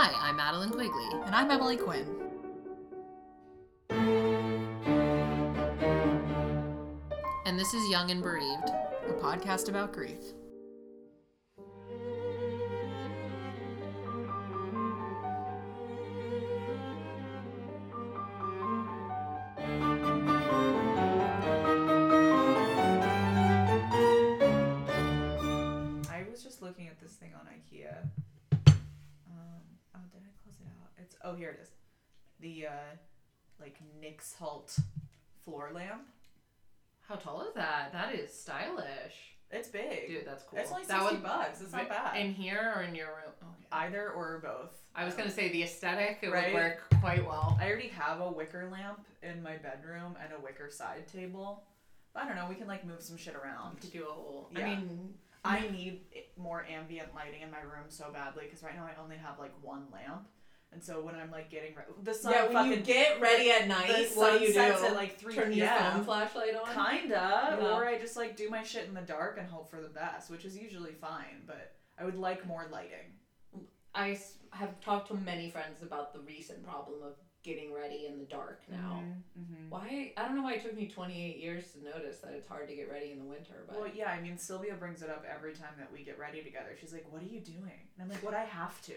Hi, I'm Madeline Quigley. And I'm Emily Quinn. And this is Young and Bereaved. a podcast about grief. Nix Halt floor lamp. How tall is that? That is stylish. It's big. Dude, that's cool. It's only That sixty would- bucks. It's not bad. In here or in your room? Yeah. Either or both. I was Um, gonna say the aesthetic it Right? would work quite well. I already have a wicker lamp in my bedroom and a wicker side table. I don't know. We can like move some shit around. to do a whole. Yeah. I mean, I need more ambient lighting in my room so badly because right now I only have like one lamp, and so when I'm like getting ready, the sun yeah, when fucking you get ready at night, what do you do? at like three Turn your p.m. phone flashlight on. Kinda, Yeah. or I just like do my shit in the dark and hope for the best, which is usually fine. But I would like more lighting. I have talked to many friends about the recent problem of getting ready in the dark now. Mm-hmm. Why? I don't know why it took me 28 years to notice that it's hard to get ready in the winter, but Well, yeah, I mean Sylvia brings it up every time that we get ready together. She's like, "What are you doing?" And I'm like, "What I have to."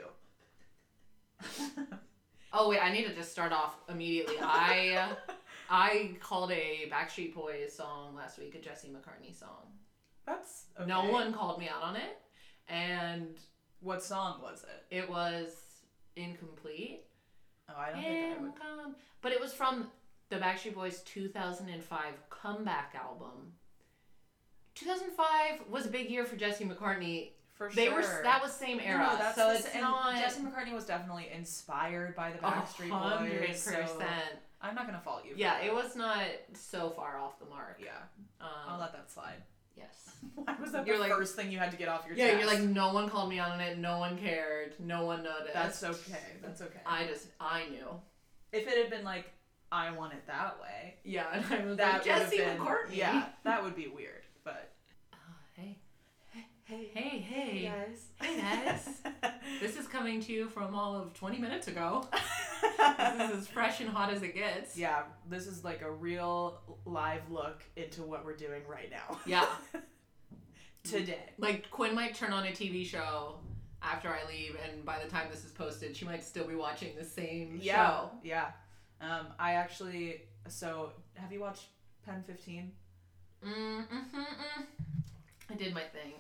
oh wait, I need to just start off immediately. I I called a Backstreet Boys song last week, a Jesse McCartney song. That's okay. No one called me out on it, and What song was it? it was incomplete. Oh, I don't think I would. But it was from the Backstreet Boys 2005 comeback album. 2005 was a big year for Jesse McCartney. For They sure. were that was same No, era, no, that's so the it's and not Jesse McCartney was definitely inspired by the Backstreet hundred Boys. So percent. I'm not gonna fault you. for Yeah, that. it was not so far off the mark. Yeah, Um, I'll let that slide. yes. Why was that You're the like- first thing you had to get off your Yeah, chest? you're like no one called me on it. No one cared. No one noticed. That's okay. That's okay. I just I knew. if it had been like, I want it that way, Yeah, and I was that like would have Jesse been, McCartney. Yeah, that would be weird. But hey, hey, hey, hey. guys. Hey, guys. This is coming to you from all of 20 minutes ago. this is as fresh and hot as it gets. yeah, this is like a real live look into what we're doing right now. Yeah. Today. Like, Quinn might turn on a TV show after I leave, and by the time this is posted, she might still be watching the same Yeah. show. Yeah. Um, I actually. So, have you watched Pen 15? Mm, mm, mm, mm. I did my thing.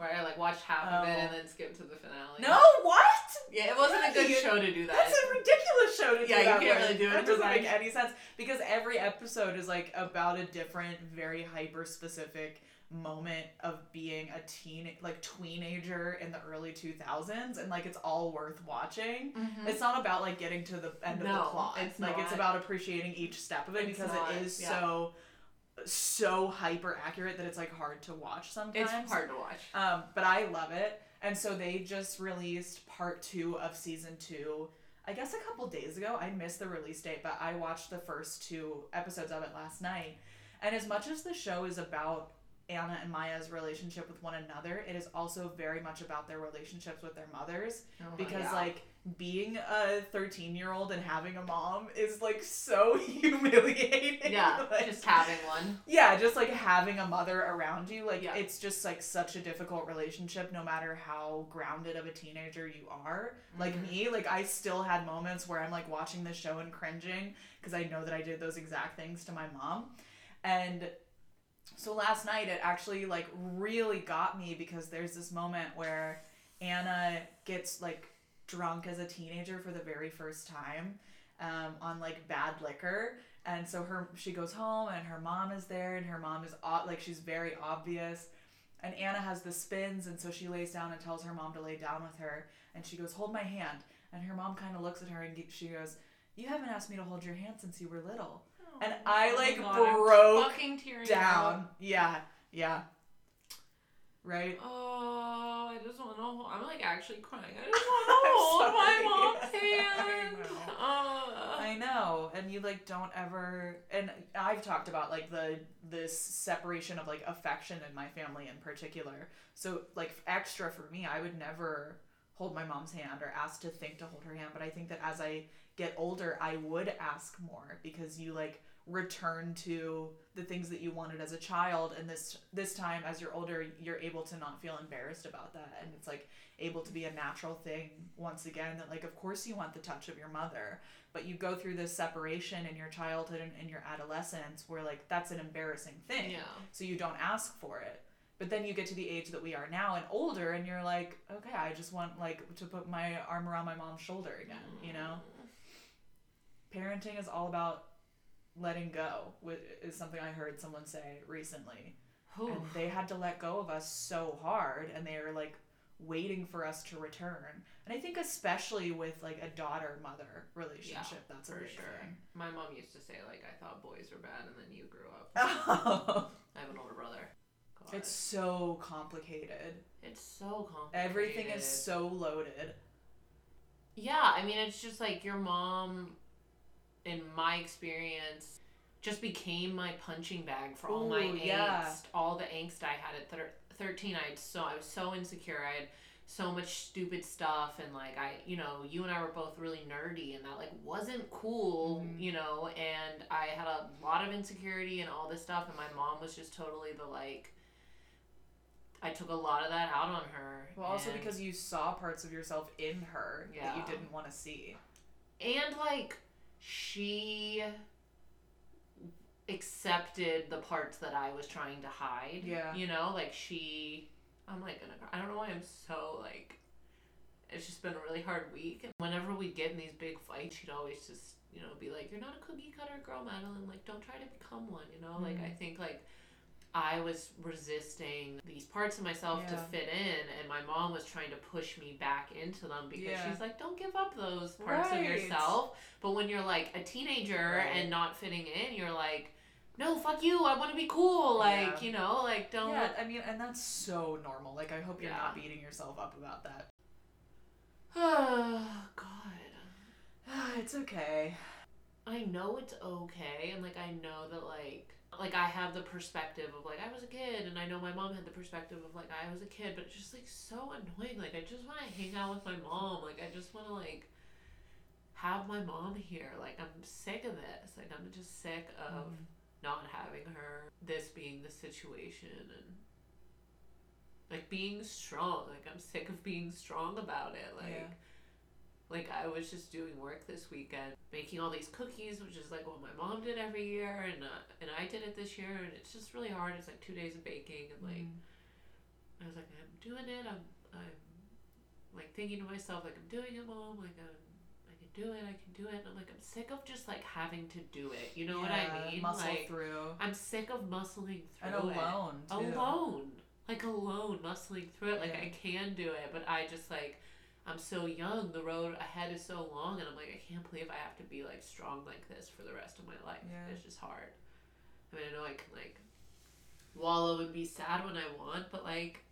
Where I like watched half of it Oh. and then skipped to the finale. No, what? Yeah, it wasn't a good Right. show to do that. That's a ridiculous show to do Yeah, you can't really do it That doesn't make any sense because every episode is like about a different, very hyper specific moment of being a teen, like teenager in the early 2000s, and like it's all worth watching. Mhm. It's not about like getting to the end of the No, plot. it's like it's about appreciating each step of it It's because not, it is yeah. so so hyper accurate that it's like hard to watch sometimes. It's hard to watch. Um, but I love it. And so they just released part two of season two, I guess a couple days ago. I missed the release date, but I watched the first two episodes of it last night. And as much as the show is about Anna and Maya's relationship with one another, it is also very much about their relationships with their mothers. Oh Because, God. like, being a 13 year old and having a mom is, like, so humiliating. yeah, Like, just having one. yeah, just like having a mother around you, like Yeah. it's just like such a difficult relationship no matter how grounded of a teenager you are. Like Mhm. me, like I still had moments where I'm like watching the show and cringing because I know that I did those exact things to my mom. And so last night it actually like really got me because there's this moment where Anna gets like drunk as a teenager for the very first time um, on like bad liquor. And so her she goes home and her mom is there and her mom is like she's very obvious. And Anna has the spins and so she lays down and tells her mom to lay down with her. And she goes hold my hand. And her mom kind of looks at her and she goes you haven't asked me to hold your hand since you were little. And I Oh like broke down up. yeah yeah. Right? Oh, just want to. hold I'm like actually crying. I just want to hold my mom's I hand. know. Uh, I know, and you like don't ever. And I've talked about like the this separation of like affection in my family in particular. So like extra for me, I would never hold my mom's hand or ask to think to hold her hand. But I think that as I get older, I would ask more because you like return to the things that you wanted as a child and this this time as you're older you're able to not feel embarrassed about that and it's like able to be a natural thing once again that like of course you want the touch of your mother but you go through this separation in your childhood and in your adolescence where like that's an embarrassing thing. Yeah. so you don't ask for it. But then you get to the age that we are now and older and you're like okay i just want like to put my arm around my mom's shoulder again you know? Mm. Parenting is all about letting go is something i heard someone say recently Ooh. and they had to let go of us so hard and they are like waiting for us to return and i think especially with like a daughter mother relationship that's a for big sure. thing My mom used to say like I thought boys were bad, and then you grew up. oh, I have an older brother. God. it's so complicated it's so complicated. everything is so loaded Yeah, I mean, it's just like your mom, in my experience, just became my punching bag for all my angst. yeah. All the angst I had at thir- 13, I had so I was so insecure. I had so much stupid stuff and like I, you know, you and I were both really nerdy and that like wasn't cool, Mhm. you know, and I had a lot of insecurity and all this stuff and my mom was just totally the like I took a lot of that out on her. well also because you saw parts of yourself in her that you didn't want to see and like she accepted the parts that I was trying to hide. Yeah. You know, like she I'm like gonna. I don't know why I'm so like it's just been a really hard week. And whenever we get in these big fights, she'd always just, you know, be like, You're not a cookie cutter girl, Madeline, like don't try to become one, you know? Like Mhm. I think like I was resisting these parts of myself to fit in, and my mom was trying to push me back into them because Yeah. she's like, "Don't give up those parts Right. of yourself." But when you're like a teenager Right. and not fitting in, you're like, "No, fuck you! I want to be cool." Like Yeah. you know, like don't. yeah i mean and that's so normal like i hope you're Yeah. not beating yourself up about that Oh God. it's okay I know it's okay, and like I know that like like I have the perspective of like I was a kid, and I know my mom had the perspective of like I was a kid, but it's just like so annoying. Like I just want to hang out with my mom. Like I just want to like have my mom here. Like I'm sick of this. Like I'm just sick of Mhm. not having her. This being the situation and. Like being strong, like I'm sick of being strong about it. Like, Yeah. Like I was just doing work this weekend, making all these cookies, which is like what my mom did every year, and uh, and I did it this year, and it's just really hard. It's like two days of baking, and like I was like, I'm doing it. I'm I'm like thinking to myself, like I'm doing it, mom. Like I'm. I can do it. I can do it. And I'm like, I'm sick of just like having to do it. You know what I Yeah, mean? muscle like, through I'm sick of muscling through and it alone too. alone like alone muscling through it like Yeah. i can do it but i just like i'm so young the road ahead is so long and i'm like i can't believe i have to be like strong like this for the rest of my life. Yeah. it's just hard. I mean i know i can like wallow and be sad when i want but like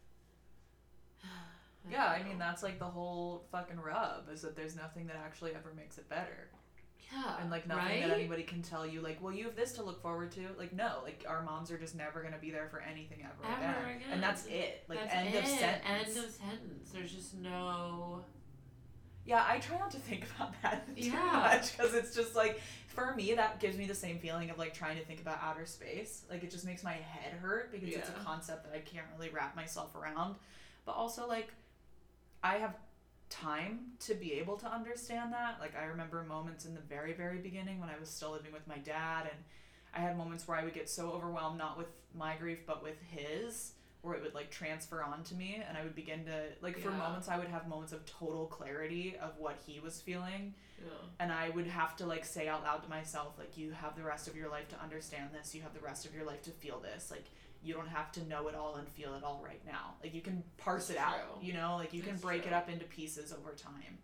yeah i mean that's like the whole fucking rub is that there's nothing that actually ever makes it better yeah and like nothing right? that anybody can tell you like well you have this to look forward to like no like our moms are just never gonna be there for anything ever, Ever again. again. and that's it like That's end it. of sentence end of sentence there's just no yeah i try not to think about that too Yeah. much because it's just like for me that gives me the same feeling of like trying to think about outer space like it just makes my head hurt because it's a concept that i can't really wrap myself around but also like i have time to be able to understand that. Like i remember moments in the very very beginning when i was still living with my dad and i had moments where i would get so overwhelmed not with my grief but with his where it would like transfer onto me and i would begin to like for moments i would have moments of total clarity of what he was feeling. Yeah. and I would have to like say out loud to myself like you have the rest of your life to understand this. You have the rest of your life to feel this. Like you don't have to know it all and feel it all right now. Like you can parse That's it out you know? Like you can break it up into pieces over time.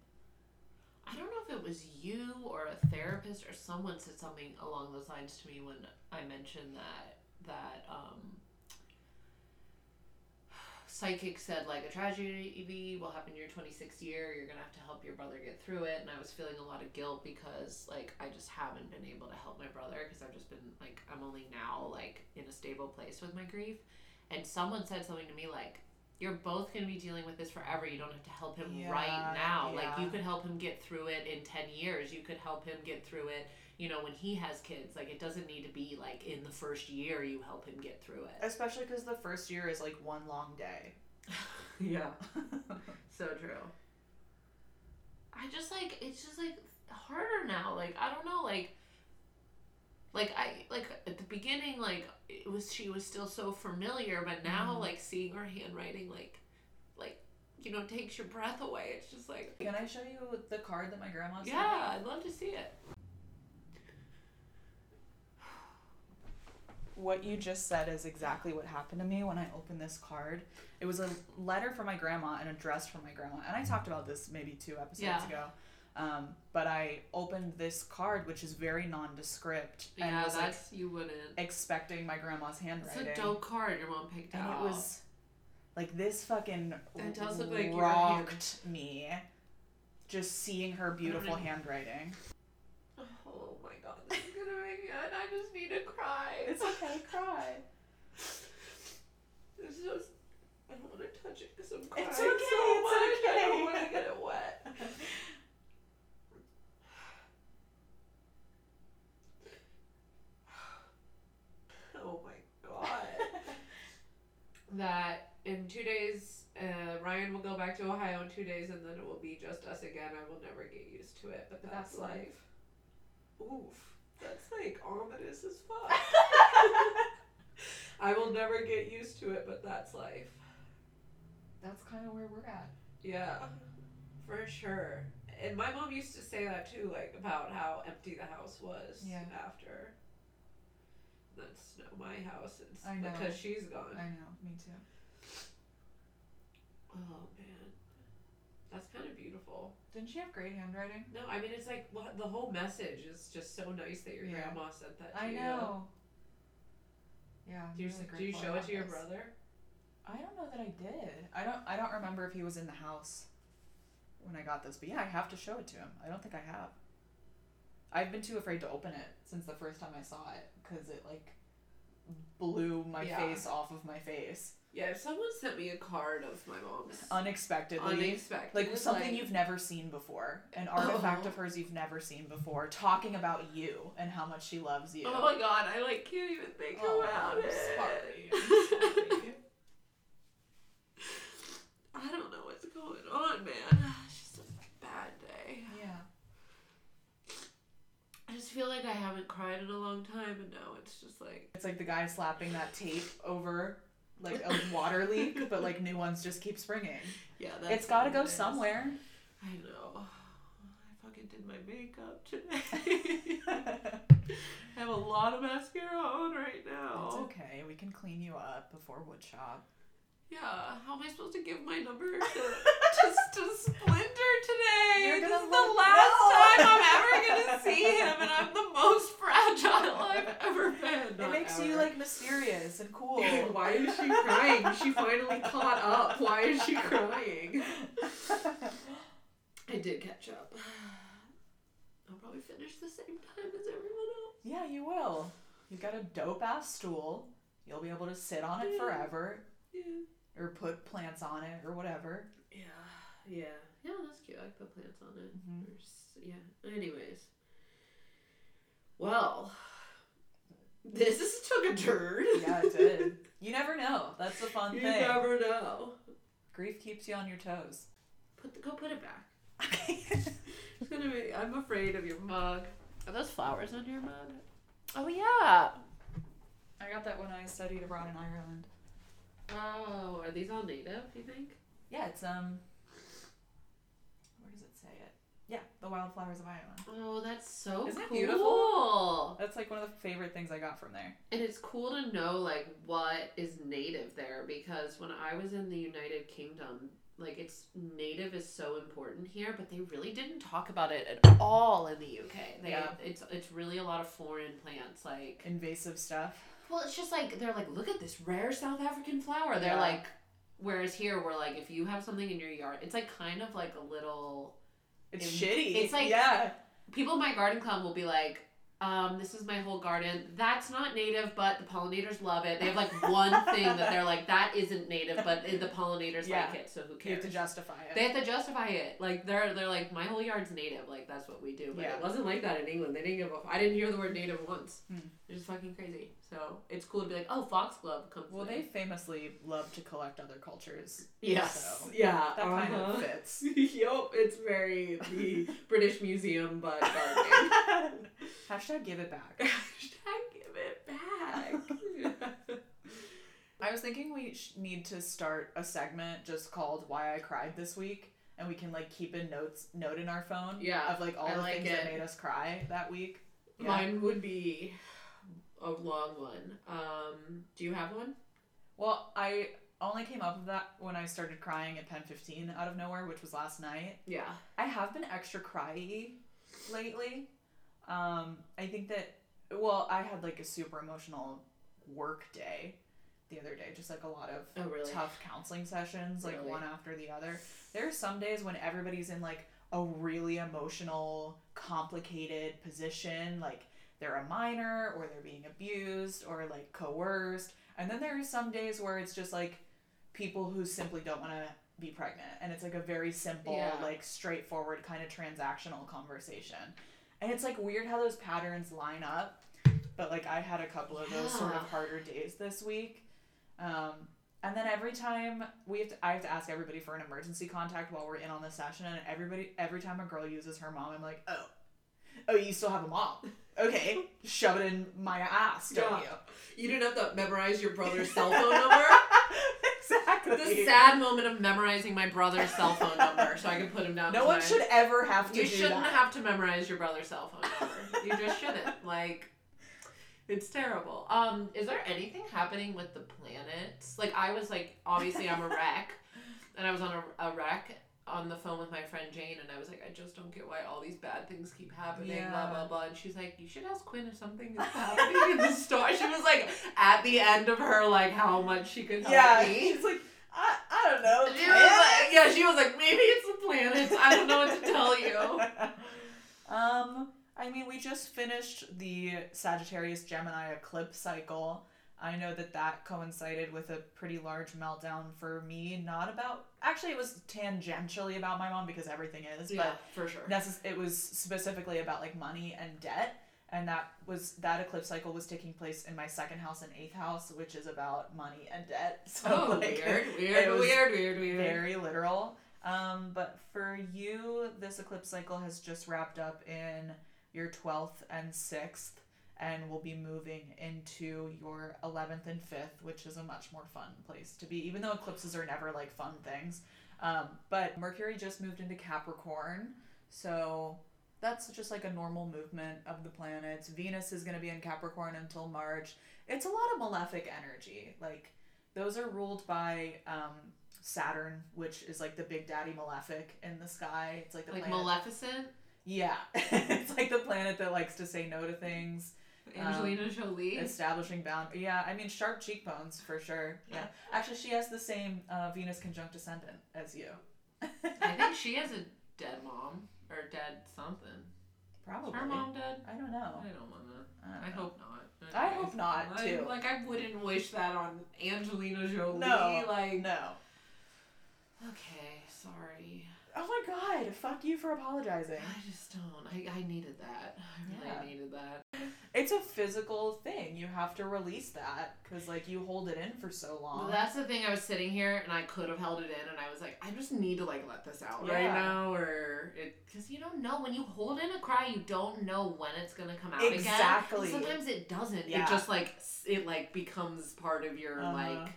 I don't know if it was you or a therapist or someone said something along those lines to me when I mentioned that that um psychic said like a tragedy will happen in your 26th year you're gonna have to help your brother get through it and i was feeling a lot of guilt because like i just haven't been able to help my brother because i've just been like i'm only now like in a stable place with my grief and someone said something to me like you're both going to be dealing with this forever. You don't have to help him Yeah, right now. Like you could help him get through it in 10 years. You could help him get through it, you know, when he has kids. Like it doesn't need to be like in the first year you help him get through it. Especially because the first year is like one long day. yeah. So true. I just like it's just like harder now. Like I don't know, like like I like at the beginning, like it was she was still so familiar, but now Mhm. like seeing her handwriting, like like you know takes your breath away. It's just like Can I show you the card that my grandma sent me? yeah, I'd love to see it. What you just said is exactly what happened to me when I opened this card. It was a letter from my grandma and addressed from my grandma. And I talked about this maybe two episodes Yeah. ago. Um, but I opened this card, which is very nondescript, and yeah, was like you wouldn't. expecting my grandma's handwriting. It's a dope card your mom picked and out. it was like this fucking It does look like rocked me. Just seeing her beautiful handwriting. Oh my god, this is gonna make it. I just need to cry. It's okay, cry. It's just, I don't want to touch it because I'm crying It's so okay, much. it's I don't want to get it wet. oh my god. that in two days, uh, Ryan will go back to Ohio in two days, and then it will be just us again. I will never get used to it, but But that's, that's life. life. Oof, that's like ominous as fuck. I will never get used to it, but that's life. That's kind of where we're at. Yeah, for sure. And my mom used to say that too, like about how empty the house was Yeah. after. That's now my house. It's I know. because she's gone. I know, me too. Oh man, that's kind of beautiful. Didn't she have great handwriting? No, I mean it's like what the whole message is just so nice that your Yeah. grandma sent that to I you. know. Yeah. I'm Do you, really do you show it to your this. brother? I don't know that I did. I don't. I don't remember if he was in the house when I got this, but yeah, I have to show it to him. I don't think I have. I've been too afraid to open it since the first time I saw it because it like blew my Yeah. face off of my face Yeah, if someone sent me a card of my mom's unexpectedly. unexpected, like something you've never seen before, an artifact Oh. of hers you've never seen before, talking about you and how much she loves you. Oh my god, I like can't even think Oh, about I'm it. sorry, I'm sorry. I don't know what's going on, man. It's just a bad day. yeah. I just feel like I haven't cried in a long time, and now it's just like It's like the guy slapping that tape over like a water leak, but like new ones just keep springing. yeah, that's it's got to go somewhere. I know. I fucking did my makeup today. I have a lot of mascara on right now. It's okay. We can clean you up before woodshop. Yeah, how am I supposed to give my number to, to, to Splinter today? This is the last No. time I'm ever gonna see him, and I'm the most fragile I've ever been. It Not makes you like mysterious and cool. Why is she crying? She finally caught up. Why is she crying? I did catch up. I'll probably finish the same time as everyone else. yeah, you will. You've got a dope ass stool. You'll be able to sit on it forever, Yeah. or put plants on it, or whatever. Yeah. Yeah. Yeah, that's cute. I put plants on it. Mhm. Or Yeah. Anyways. Well, this is took a turn. Yeah, it did. You never know. That's the fun You thing. You never know. Grief keeps you on your toes. Put the, go put it back. It's gonna be. I'm afraid of your mug. Are those flowers on your mug? Oh yeah. I got that when I studied abroad in Ireland. Oh, are these all native? Do you think? Yeah, it's um. Where does it say it? Yeah, the wildflowers of Ireland. Oh, that's so Isn't it beautiful? That's like one of the favorite things I got from there. And it's cool to know like what is native there because when I was in the United Kingdom, like it's native is so important here, but they really didn't talk about it at all in the UK. They, Yeah. it's it's really a lot of foreign plants like Invasive stuff. Well, it's just like they're like, look at this rare South African flower. They're Yeah. like, whereas here we're like, if you have something in your yard, it's like kind of like a little. It's In- shitty. it's like- yeah. People in my garden club will be like, um, this is my whole garden. That's not native, but the pollinators love it. They have like one thing that they're like, that isn't native, but the pollinators Yeah. like it, so who You cares? have to justify it. They have to justify it. Like they're they're like my whole yard's native. Like that's what we do. But Yeah. it wasn't like that in England. They didn't give a. I didn't hear the word native once. Hmm. It's just fucking crazy. So it's cool to be like, oh, foxglove comes. well, in. they famously love to collect other cultures. Yes. So yeah. that kind uh-huh. of fits. yup. It's very the British Museum, but gardening. Hashtag give it back. Hashtag give it back. I was thinking we sh- need to start a segment just called "Why I Cried This Week," and we can like keep a notes note in our phone. Yeah, Of like all I the like things that made us cry that week. Yeah. Mine would be a long one. Um, do you have one? Well, I only came up with that when I started crying at Pen 15 out of nowhere, which was last night. Yeah. I have been extra cryy lately. Um, I think that well, I had like a super emotional work day the other day, just like a lot of Oh really? tough counseling sessions, like Really? one after the other. There are some days when everybody's in like a really emotional, complicated position, like they're a minor or they're being abused or like coerced. And then there are some days where it's just like people who simply don't want to be pregnant and it's like a very simple, Yeah. like straightforward kind of transactional conversation. And it's like weird how those patterns line up. But like I had a couple of those sort of harder days this week. Um, and then every time we have to, I have to ask everybody for an emergency contact while we're in on the session, and everybody every time a girl uses her mom, I'm like, oh, oh, you still have a mom? Okay, shove it in my ass, don't Yeah. You didn't have to memorize your brother's cell phone number. you? exactly. the sad moment of memorizing my brother's cell phone number so I can put him down. no one should ever have to You shouldn't that. have to memorize your brother's cell phone number. you just shouldn't. Like, it's terrible. Um, is there anything happening with the planets? Like, I was like, obviously, I'm a wreck, and I was on a, a wreck on the phone with my friend Jane, and I was like, I just don't get why all these bad things keep happening. Blah Yeah. blah blah. And she's like, you should ask Quinn if something is happening in the store. She was like, at the end of her, like, how much she could help yeah, me. she's like, I, I don't know. She like, yeah, she was like, maybe it's the planets. I don't know what to tell you. um, I mean, we just finished the Sagittarius Gemini eclipse cycle. I know that that coincided with a pretty large meltdown for me. Not about, actually, it was tangentially about my mom because everything is, Yeah, but for sure. necess- it was specifically about like money and debt. And that was that eclipse cycle was taking place in my second house and eighth house, which is about money and debt. So Oh, like, weird, weird, weird, weird, weird. very literal. Um, but for you, this eclipse cycle has just wrapped up in your 12th and 6th, and we'll be moving into your 11th and 5th, which is a much more fun place to be, even though eclipses are never like fun things. Um, but Mercury just moved into Capricorn, so that's just like a normal movement of the planets. Venus is going to be in Capricorn until March. It's a lot of malefic energy. Like, those are ruled by um, Saturn, which is like the big daddy malefic in the sky. It's like the Like planet. Maleficent, yeah, it's like the planet that likes to say no to things, Angelina Jolie. establishing bound. Yeah, I mean sharp cheekbones for sure. Yeah, actually, she has the same uh, Venus conjunct ascendant as you. I think she has a dead mom or dead something. Probably. Is her mom dead? I don't know. I don't want to. I, I hope not. I hope not, I- too. Like I wouldn't wish that on Angelina Jolie. No, Like No. okay, sorry. Oh my god! Fuck you for apologizing. I just don't. I, I needed that. I really Yeah. needed that. It's a physical thing. You have to release that because like you hold it in for so long. Well, that's the thing. I was sitting here and I could have held it in, and I was like, I just need to like let this out right now, or it because you don't know when you hold in a cry, you don't know when it's gonna come out Exactly. again. And sometimes it doesn't. Yeah. It just like it like becomes part of your Uh-huh. like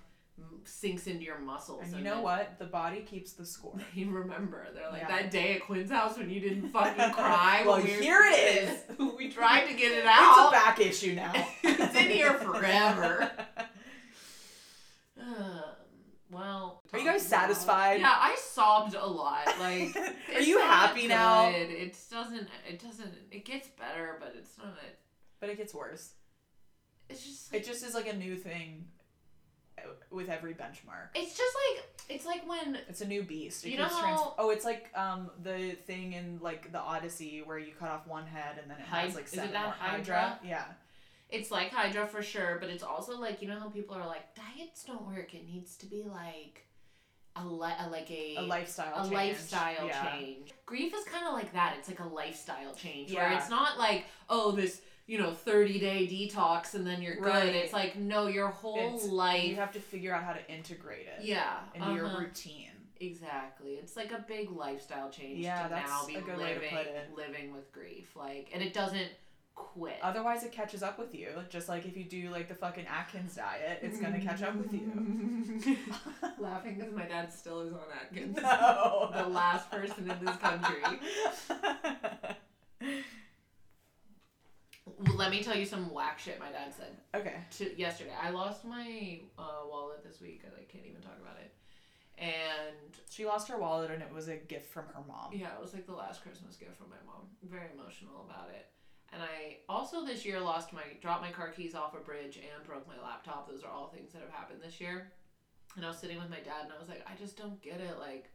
sinks into your muscles. and you know what? The body keeps the score. You remember? They're like Yeah. that day at Quinn's house when you didn't fucking cry. Well, we here it kids. we tried to get it out. It's a back issue now. it's in here forever. Um, well, Are you guys satisfied? Yeah, I sobbed a lot. Like, Are you happy now? It doesn't. It doesn't. It gets better, but it's not. But it gets worse. It's just. It just is like a new thing with every benchmark. It's just like it's like when It's a new beast. It You know trans- oh, it's like um the thing in like the Odyssey where you cut off one head and then it has Hyd- like is it seven that more. Hydra? Yeah. it's like Hydra for sure, but it's also like you know how people are like diets don't work. It needs to be like a, li- a like a A lifestyle a change. lifestyle yeah. change. Grief is kind of like that. It's like a lifestyle change where it's not like oh this you know 30 day detox and then you're good. Right. It's like no your whole It's- life. You have to figure out how to integrate it yeah. into your uh-huh. routine. Exactly. It's like a big lifestyle change Yeah, to now be a good way to living living with grief. Like and it doesn't quit. Otherwise, it catches up with you. Just like if you do like the fucking Atkins diet, it's gonna catch up with you. Laughing because my dad still is on Atkins. no. The last person in this country. Let me tell you some whack shit my dad said okay. to yesterday. I lost my uh, wallet this week. I like, can't even talk about it. And She lost her wallet and it was a gift from her mom. yeah, it was like the last Christmas gift from my mom. Very emotional about it. And I also this year lost my dropped my car keys off a bridge and broke my laptop. Those are all things that have happened this year. And I was sitting with my dad and I was like, I just don't get it. Like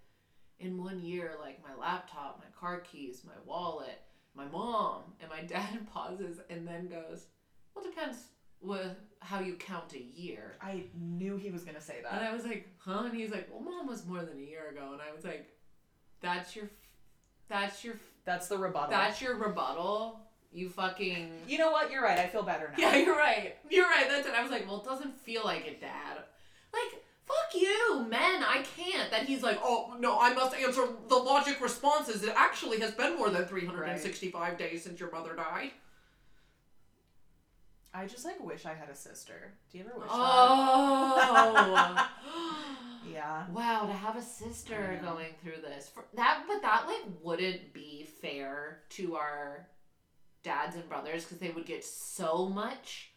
in one year, like my laptop, my car keys, my wallet, my mom, and my dad pauses and then goes, Well, it depends with how you count a year. I knew he was gonna say that. And. I was like, huh? And he's like, well, mom was more than a year ago. And I was like, that's your, that's your, That's the rebuttal. that's your rebuttal. You fucking. you know what? You're right. I feel better now. Yeah, you're right. You're right. That's it. I was like, well, it doesn't feel like it, Dad. You, men. I can't. That he's like, oh no, I must answer the logic responses. It actually has been more than 365 days since your mother died. I just like wish I had a sister. Do you ever wish Oh. Yeah. Wow, to have a sister going through this. For, that but that like wouldn't be fair to our dads and brothers cuz they would get so much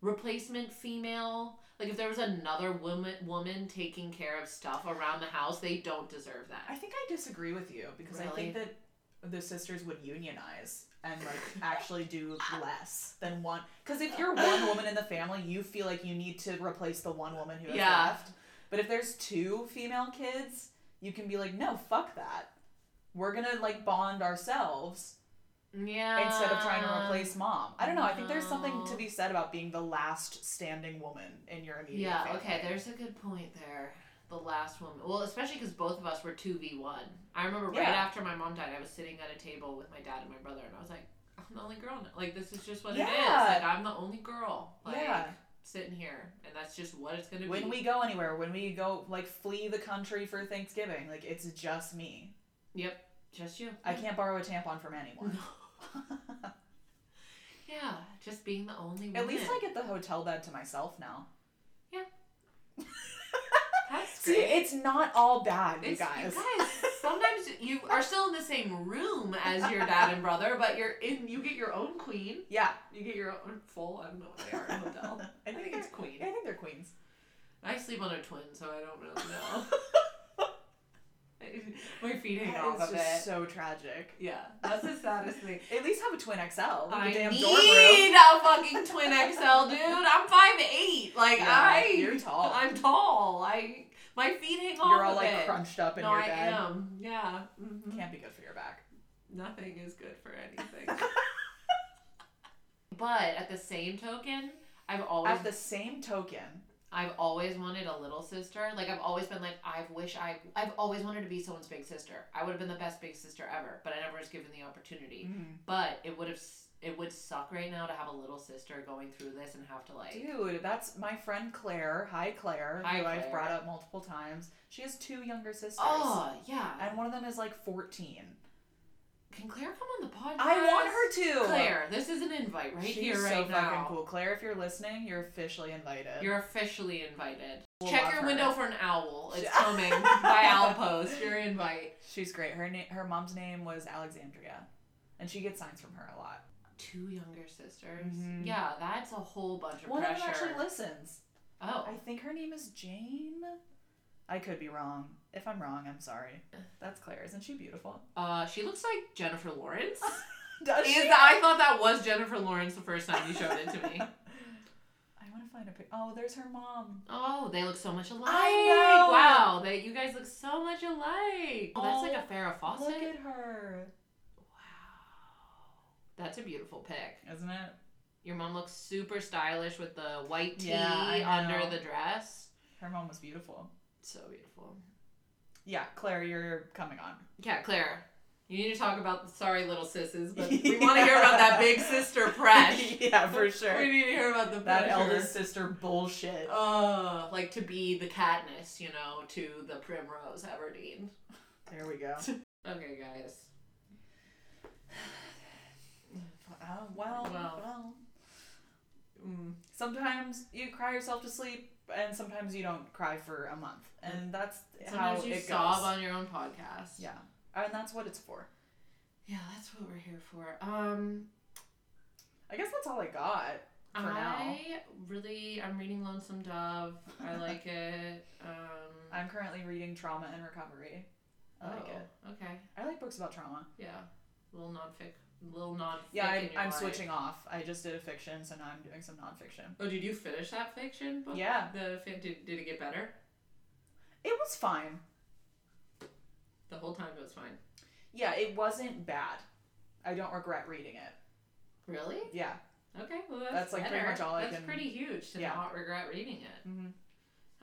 replacement female. Like if there was another woman woman taking care of stuff around the house, they don't deserve that. I think I disagree with you because I think that the sisters would unionize and like actually do less than one. Because if you're one woman in the family, you feel like you need to replace the one woman who has Yeah. left. But if there's two female kids, you can be like, no, fuck that. We're gonna like bond ourselves Yeah. instead of trying to replace mom. I don't know. I think there's something to mm-hmm. be said about being the last standing woman in your immediate Yeah, family. okay, there's a good point there. The last woman. Well, especially because both of us were 2v1. I remember right Yeah. after my mom died, I was sitting at a table with my dad and my brother, and I was like, I'm the only girl. now. Like, this is just what it is. Like, I'm the only girl. Like, Yeah. sitting here, and that's just what it's going to be. when we go anywhere, when we go like flee the country for Thanksgiving, like it's just me. Yep, just you. I can't borrow a tampon from anyone. Yeah, just being the only woman. At least I get the hotel bed to myself now. Yeah. That's See, great. it's not all bad, you It's, guys. you guys, sometimes you are still in the same room as your dad and brother, but you're in. You get your own queen. Yeah, You get your own full. I don't know what they are in a hotel. I think it's queen. Yeah, I think they're queens. I sleep on a twin, so I don't really know. My feet hang off It's a just so tragic. Yeah, that's the saddest thing. At least have a twin XL. with I a damn need a fucking twin XL, dude. I'm five eight. Like Yeah, I, you're tall. I'm tall. I my feet hang off. You're all like bit. crunched up in no, your I bed. am. Yeah. mhm. Can't be good for your back. Nothing is good for anything. but at the same token, I've always At the same token, I've always wanted a little sister. Like I've always been like I've wish I I've always wanted to be someone's big sister. I would have been the best big sister ever, but I never was given the opportunity. Mm-hmm. But it would have it would suck right now to have a little sister going through this and have to like dude, that's my friend Claire. Hi, Claire, Hi, who I've brought up multiple times. She has two younger sisters. Oh yeah. And one of them is like 14. Can Claire come on the podcast? I want her to. Claire, this is an invite right She's here, so right now. fucking cool. Claire, if you're listening, you're officially invited. You're officially invited. We'll Check your her. window for an owl. It's coming by Owl Post. Your invite. She's great. Her na- her mom's name was Alexandria, and she gets signs from her a lot. Two younger sisters. Mhm. Yeah, that's a whole bunch of One of them pressure. actually listens. oh, I think her name is Jane. I could be wrong. If I'm wrong, I'm sorry. That's Claire. Isn't she beautiful? uh, she looks like Jennifer Lawrence. Does Is I thought that was Jennifer Lawrence the first time you showed it to me. I want to find a pic. Oh, there's her mom. Oh, they look so much alike. I know! Wow, they you guys look so much alike. Oh, that's like a Oh, Farrah Fawcett. Look at her. Wow. That's a beautiful pic. Isn't it? Your mom looks super stylish with the white tee Yeah, under the dress. Her mom was beautiful. So beautiful. Yeah, Claire, you're coming on. Yeah, Claire. You need to talk about the sorry little sisses, but we want to hear about that big sister Presh. yeah, for sure. We need to hear about the that pressure. eldest sister bullshit. Uh, like to be the Katniss, you know, to the Primrose Everdeen. There we go. Okay, guys. Oh, well, Well. well. Mm. Sometimes you cry yourself to sleep, and sometimes you don't cry for a month, and that's Sometimes how you it sob goes. on your own podcast. Yeah, and that's what it's for. Yeah, that's what we're here for. Um, I guess that's all I got for now. I really, I'm reading Lonesome Dove. I like it. Um, I'm currently reading Trauma and Recovery. I like oh, it. Okay. I like books about trauma. Yeah. a Little non-fic. Little non. Fiction. Yeah, your I'm life. switching off. I just did a fiction, so now I'm doing some nonfiction. Oh, did you finish that fiction book? Yeah. The fin- did, did it get better? It was fine. The whole time it was fine. Yeah, it wasn't bad. I don't regret reading it. Really? Yeah. Okay. Well, that's, That's, like, pretty much all I That's can- pretty huge to Yeah. not regret reading it. Mm-hmm.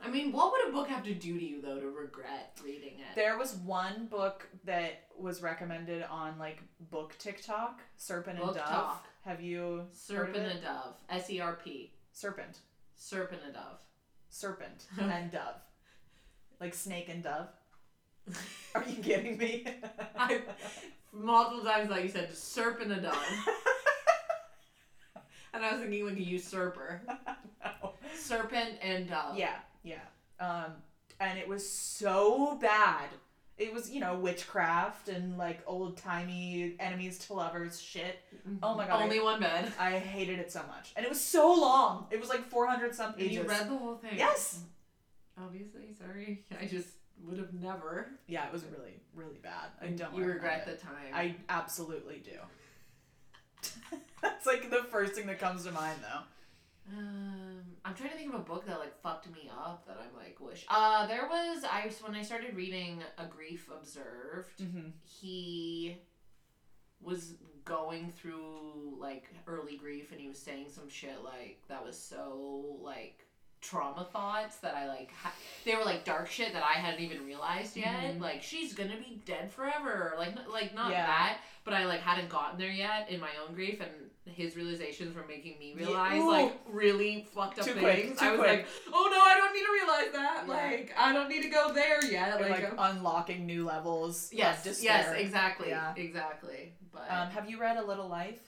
I mean, what would a book have to do to you though to regret reading it? There was one book that was recommended on like book TikTok, Serpent and Dove. Talk. Have you Serpent heard of it? and Dove. S E R P. Serpent, Serpent and Dove. serpent and dove, like snake and dove. Are you kidding me? I- Multiple times, like you said, serpent and dove. and I was thinking like a usurper. No. Serpent and dove. Yeah, yeah. Um, and it was so bad. It was, you know, witchcraft and like old timey enemies to lovers shit. Oh my God, Only one bed. I hated it so much, and it was so long. It was like four hundred some And pages. you read the whole thing. Yes. Obviously, sorry. I just would have never. Yeah, it was really, really bad. I don't. You regret the time. I absolutely do. That's like the first thing that comes to mind, though. Um, I'm trying to think of a book that like fucked me up that I'm like wish. Uh, there was I when I started reading A Grief Observed. Mm-hmm. He was going through like early grief and he was saying some shit like that was so like trauma thoughts that I like ha- they were like dark shit that I hadn't even realized yet Mhm. like she's gonna be dead forever like n- like not Yeah. that but I like hadn't gotten there yet in my own grief and his realizations were making me realize ooh. like really fucked up Too things quick, I was quick. like oh no I don't need to realize that Yeah. like I don't need to go there yet Like, like, unlocking new levels. yes Of despair. yes exactly Yeah. exactly but Um, have you read A Little Life?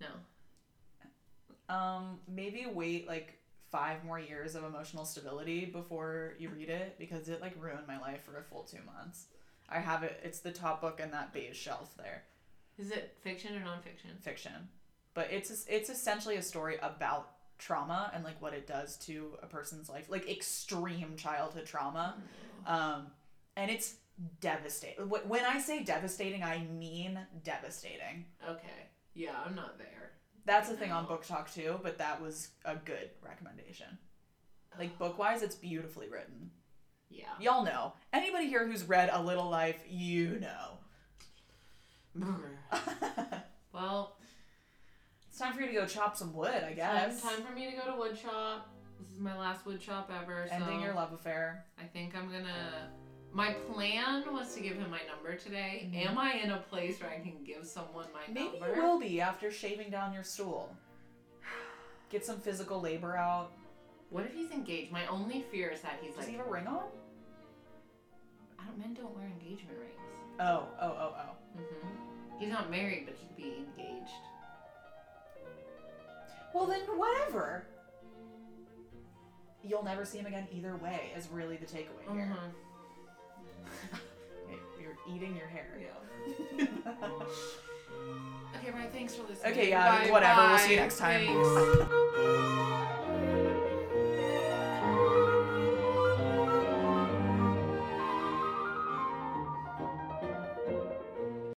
no Um, maybe wait like five more years of emotional stability before you read it because it like ruined my life for a full two months. I have it. It's the top book in that beige shelf there. Is it fiction or nonfiction? Fiction, but it's it's essentially a story about trauma and like what it does to a person's life, like extreme childhood trauma. Um, and it's devastating. When I say devastating, I mean devastating. Okay. Yeah, I'm not there. That's the thing on BookTok too, but that was a good recommendation. Like book wise, it's beautifully written. Yeah. Y'all know. Anybody here who's read A Little Life, you know. Well, it's time for you to go chop some wood, I guess. time for me to go to wood shop. This is my last wood shop ever. Ending so your love affair. I think I'm gonna. My plan was to give him my number today. Mhm. Am I in a place where I can give someone my Maybe number? you will be after shaving down your stool. Get some physical labor out. What if he's engaged? My only fear is that he's Does like. Does he have a ring on? I don't. Men don't wear engagement rings. Oh, oh, oh, oh. hmm He's not married, but he'd be engaged. Well, then whatever. You'll never see him again either way, is really the takeaway here. Mhm. You're eating your hair. Yeah. Okay, right. Thanks for listening. Okay, yeah, Bye, whatever. We'll see you next time. Thanks.